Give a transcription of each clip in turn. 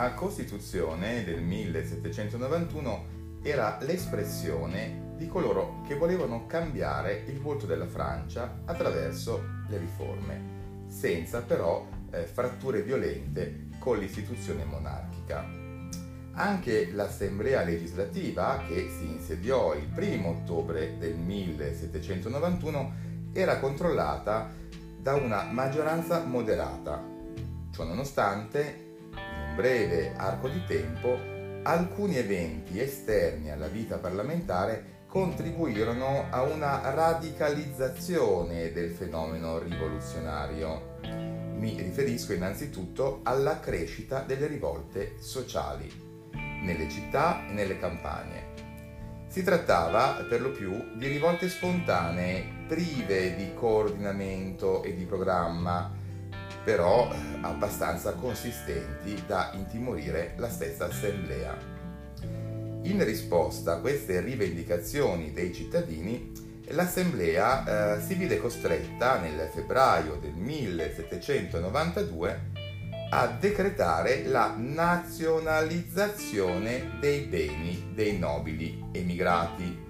La Costituzione del 1791 era l'espressione di coloro che volevano cambiare il volto della Francia attraverso le riforme, senza però eh, fratture violente con l'istituzione monarchica. Anche l'Assemblea legislativa, che si insediò il 1 ottobre del 1791, era controllata da una maggioranza moderata. Ciò nonostante, in breve arco di tempo, alcuni eventi esterni alla vita parlamentare contribuirono a una radicalizzazione del fenomeno rivoluzionario. Mi riferisco innanzitutto alla crescita delle rivolte sociali nelle città e nelle campagne. Si trattava per lo più di rivolte spontanee, prive di coordinamento e di programma, però eh, abbastanza consistenti da intimorire la stessa assemblea. In risposta a queste rivendicazioni dei cittadini, l'assemblea eh, si vide costretta nel febbraio del 1792 a decretare la nazionalizzazione dei beni dei nobili emigrati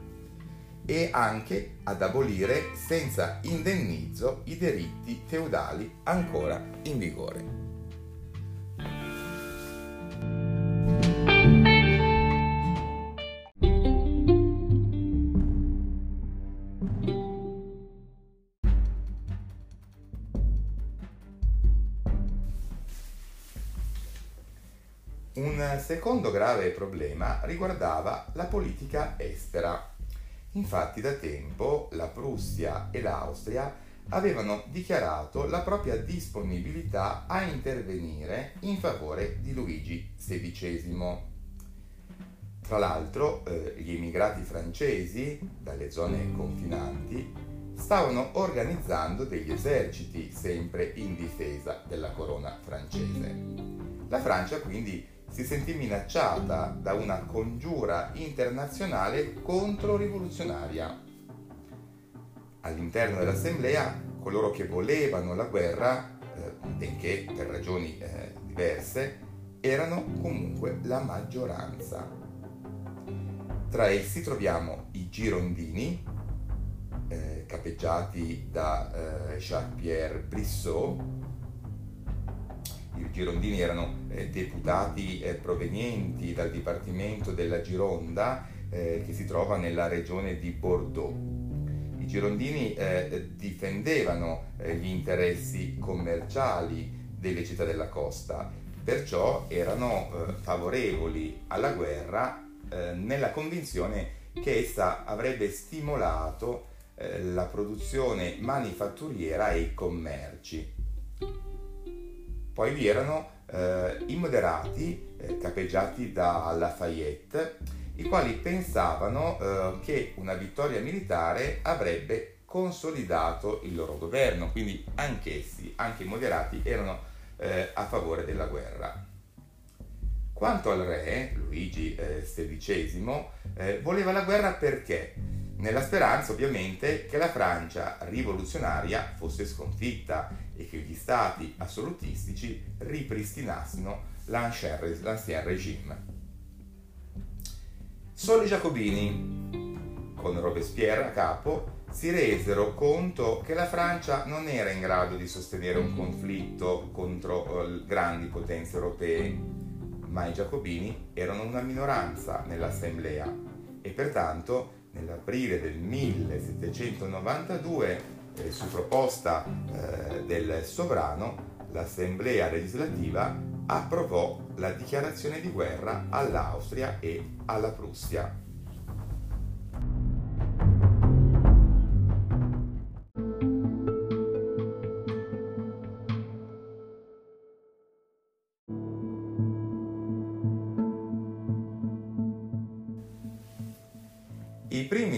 e anche ad abolire senza indennizzo i diritti feudali ancora in vigore. Un secondo grave problema riguardava la politica estera. Infatti da tempo la Prussia e l'Austria avevano dichiarato la propria disponibilità a intervenire in favore di Luigi XVI. Tra l'altro eh, gli emigrati francesi dalle zone confinanti stavano organizzando degli eserciti sempre in difesa della corona francese. La Francia quindi si sentì minacciata da una congiura internazionale controrivoluzionaria. All'interno dell'Assemblea, coloro che volevano la guerra, eh, benché per ragioni eh, diverse, erano comunque la maggioranza. Tra essi troviamo i girondini, eh, capeggiati da eh, Jacques-Pierre Brissot, girondini erano eh, deputati eh, provenienti dal Dipartimento della Gironda eh, che si trova nella regione di Bordeaux. I girondini difendevano gli interessi commerciali delle città della costa, perciò erano favorevoli alla guerra nella convinzione che essa avrebbe stimolato la produzione manifatturiera e i commerci. Poi vi erano eh, i moderati eh, capeggiati da Lafayette, i quali pensavano eh, che una vittoria militare avrebbe consolidato il loro governo, quindi anch'essi, anche i moderati, erano eh, a favore della guerra. Quanto al re, Luigi XVI, eh, eh, voleva la guerra perché? Nella speranza ovviamente che la Francia rivoluzionaria fosse sconfitta e che gli stati assolutistici ripristinassero l'ancien regime. Solo i giacobini, con Robespierre a capo, si resero conto che la Francia non era in grado di sostenere un conflitto contro uh, grandi potenze europee, ma i giacobini erano una minoranza nell'assemblea e pertanto nell'aprile del 1792, eh, su proposta eh, del sovrano, l'Assemblea legislativa approvò la dichiarazione di guerra all'Austria e alla Prussia.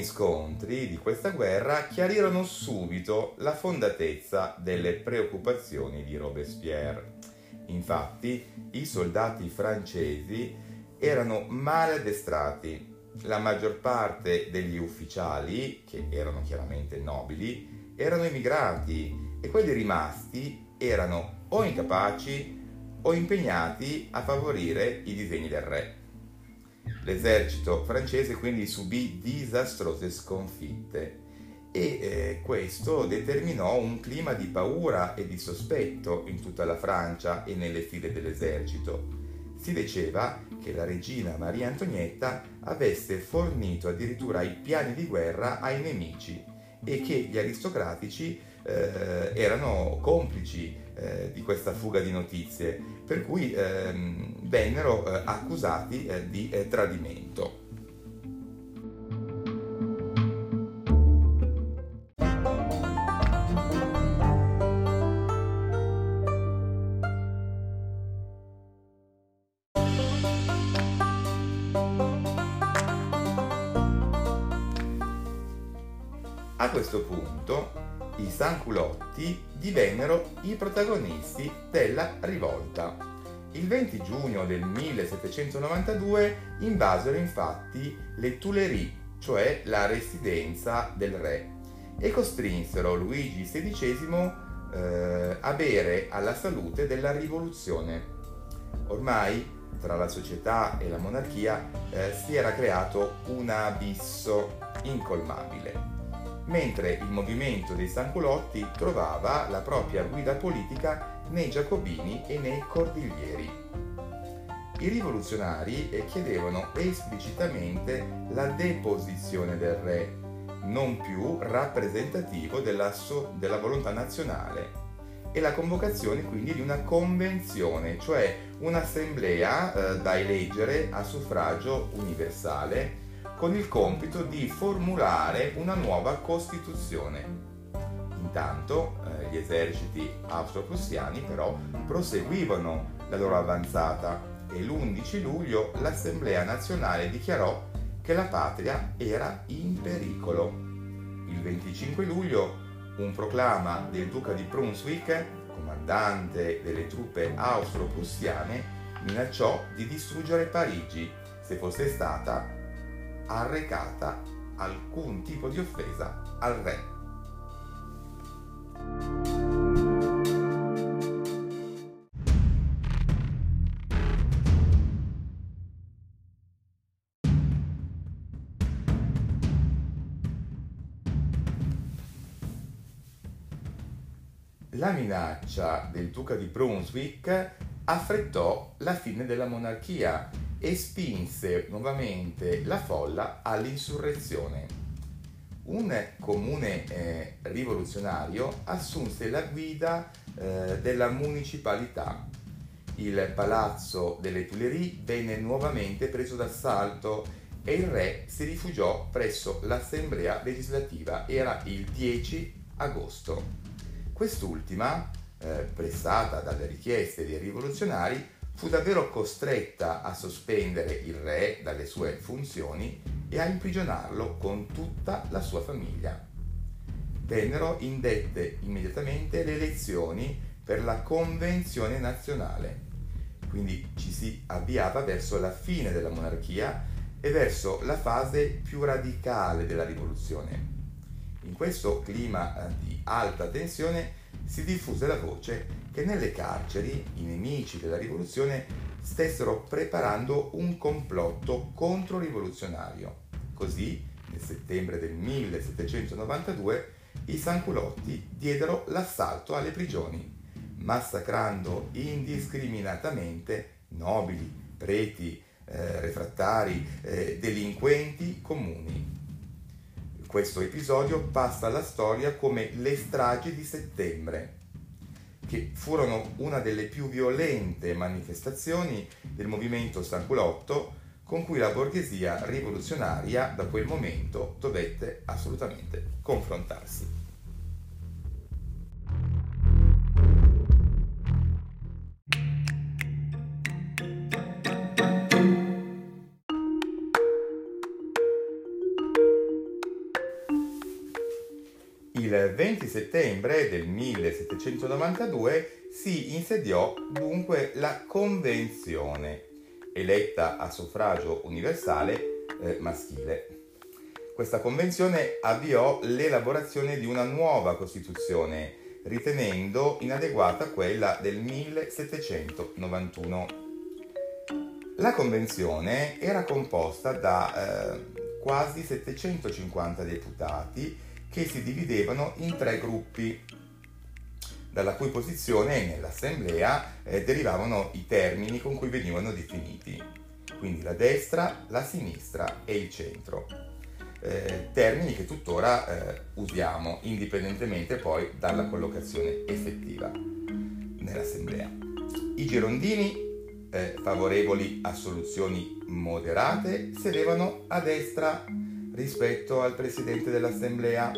Scontri di questa guerra chiarirono subito la fondatezza delle preoccupazioni di Robespierre. Infatti, i soldati francesi erano male addestrati. La maggior parte degli ufficiali, che erano chiaramente nobili, erano immigrati e quelli rimasti erano o incapaci o impegnati a favorire i disegni del re. L'esercito francese quindi subì disastrose sconfitte e eh, questo determinò un clima di paura e di sospetto in tutta la Francia e nelle file dell'esercito. Si diceva che la regina Maria Antonietta avesse fornito addirittura i piani di guerra ai nemici e che gli aristocratici eh, erano complici eh, di questa fuga di notizie, per cui ehm, vennero eh, accusati eh, di eh, tradimento. A questo punto i Sanculotti divennero i protagonisti della rivolta. Il 20 giugno del 1792 invasero infatti le Tuileries, cioè la residenza del re, e costrinsero Luigi XVI eh, a bere alla salute della rivoluzione. Ormai tra la società e la monarchia eh, si era creato un abisso incolmabile mentre il movimento dei Sanculotti trovava la propria guida politica nei Giacobini e nei Cordiglieri. I rivoluzionari eh, chiedevano esplicitamente la deposizione del re, non più rappresentativo della, so- della volontà nazionale, e la convocazione quindi di una convenzione, cioè un'assemblea eh, da eleggere a suffragio universale con il compito di formulare una nuova Costituzione. Intanto eh, gli eserciti austro-prussiani però proseguivano la loro avanzata e l'11 luglio l'Assemblea nazionale dichiarò che la patria era in pericolo. Il 25 luglio un proclama del duca di Brunswick, comandante delle truppe austro-prussiane, minacciò di distruggere Parigi se fosse stata arrecata alcun tipo di offesa al re. La minaccia del duca di Brunswick affrettò la fine della monarchia e spinse nuovamente la folla all'insurrezione. Un comune eh, rivoluzionario assunse la guida eh, della municipalità. Il palazzo delle Tuileries venne nuovamente preso d'assalto e il re si rifugiò presso l'assemblea legislativa. Era il 10 agosto. Quest'ultima, eh, pressata dalle richieste dei rivoluzionari, fu davvero costretta a sospendere il re dalle sue funzioni e a imprigionarlo con tutta la sua famiglia. Vennero indette immediatamente le elezioni per la Convenzione nazionale, quindi ci si avviava verso la fine della monarchia e verso la fase più radicale della rivoluzione. In questo clima di alta tensione si diffuse la voce che nelle carceri i nemici della rivoluzione stessero preparando un complotto controrivoluzionario. Così, nel settembre del 1792, i Sanculotti diedero l'assalto alle prigioni, massacrando indiscriminatamente nobili, preti, eh, refrattari, eh, delinquenti comuni. Questo episodio passa alla storia come le stragi di settembre, che furono una delle più violente manifestazioni del movimento Sanculotto con cui la borghesia rivoluzionaria da quel momento dovette assolutamente confrontarsi. Settembre del 1792 si insediò dunque la Convenzione, eletta a suffragio universale eh, maschile. Questa convenzione avviò l'elaborazione di una nuova Costituzione ritenendo inadeguata quella del 1791. La convenzione era composta da eh, quasi 750 deputati che si dividevano in tre gruppi, dalla cui posizione nell'assemblea eh, derivavano i termini con cui venivano definiti, quindi la destra, la sinistra e il centro. Eh, termini che tuttora eh, usiamo indipendentemente poi dalla collocazione effettiva nell'assemblea. I girondini eh, favorevoli a soluzioni moderate sedevano a destra rispetto al presidente dell'assemblea.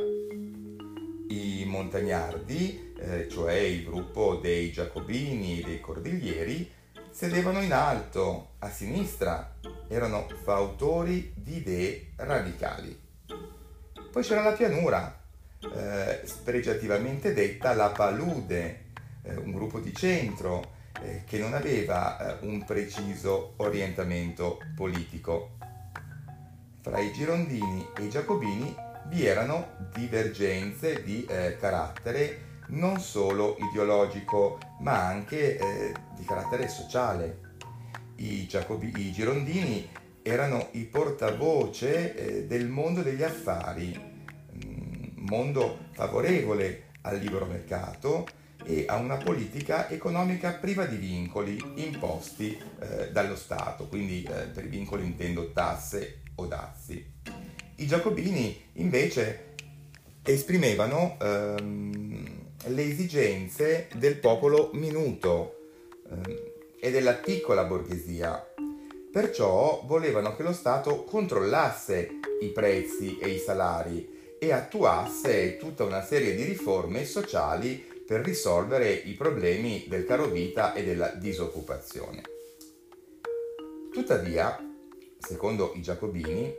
I montagnardi, eh, cioè il gruppo dei giacobini e dei cordiglieri, sedevano in alto, a sinistra, erano fautori di idee radicali. Poi c'era la pianura, eh, spregiativamente detta la palude, eh, un gruppo di centro, eh, che non aveva eh, un preciso orientamento politico. Fra i girondini e i giacobini vi erano divergenze di eh, carattere non solo ideologico, ma anche eh, di carattere sociale. I, Giacobi, I, girondini erano i portavoce eh, del mondo degli affari, mm, mondo favorevole al libero mercato, e a una politica economica priva di vincoli imposti eh, dallo Stato, quindi eh, per vincoli intendo tasse o dazi. I giacobini invece esprimevano ehm, le esigenze del popolo minuto ehm, e della piccola borghesia, perciò volevano che lo Stato controllasse i prezzi e i salari e attuasse tutta una serie di riforme sociali per risolvere i problemi del caro vita e della disoccupazione. Tuttavia, secondo i giacobini,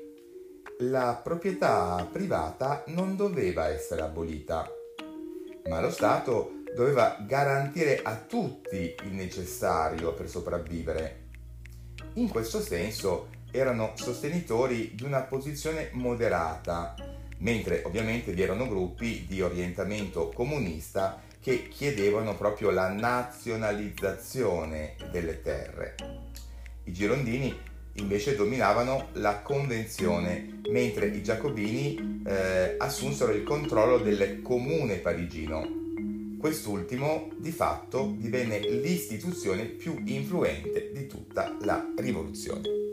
la proprietà privata non doveva essere abolita, ma lo Stato doveva garantire a tutti il necessario per sopravvivere. In questo senso erano sostenitori di una posizione moderata, mentre ovviamente vi erano gruppi di orientamento comunista che chiedevano proprio la nazionalizzazione delle terre. I girondini invece dominavano la convenzione, mentre i giacobini eh, assunsero il controllo del comune parigino. Quest'ultimo, di fatto, divenne l'istituzione più influente di tutta la rivoluzione.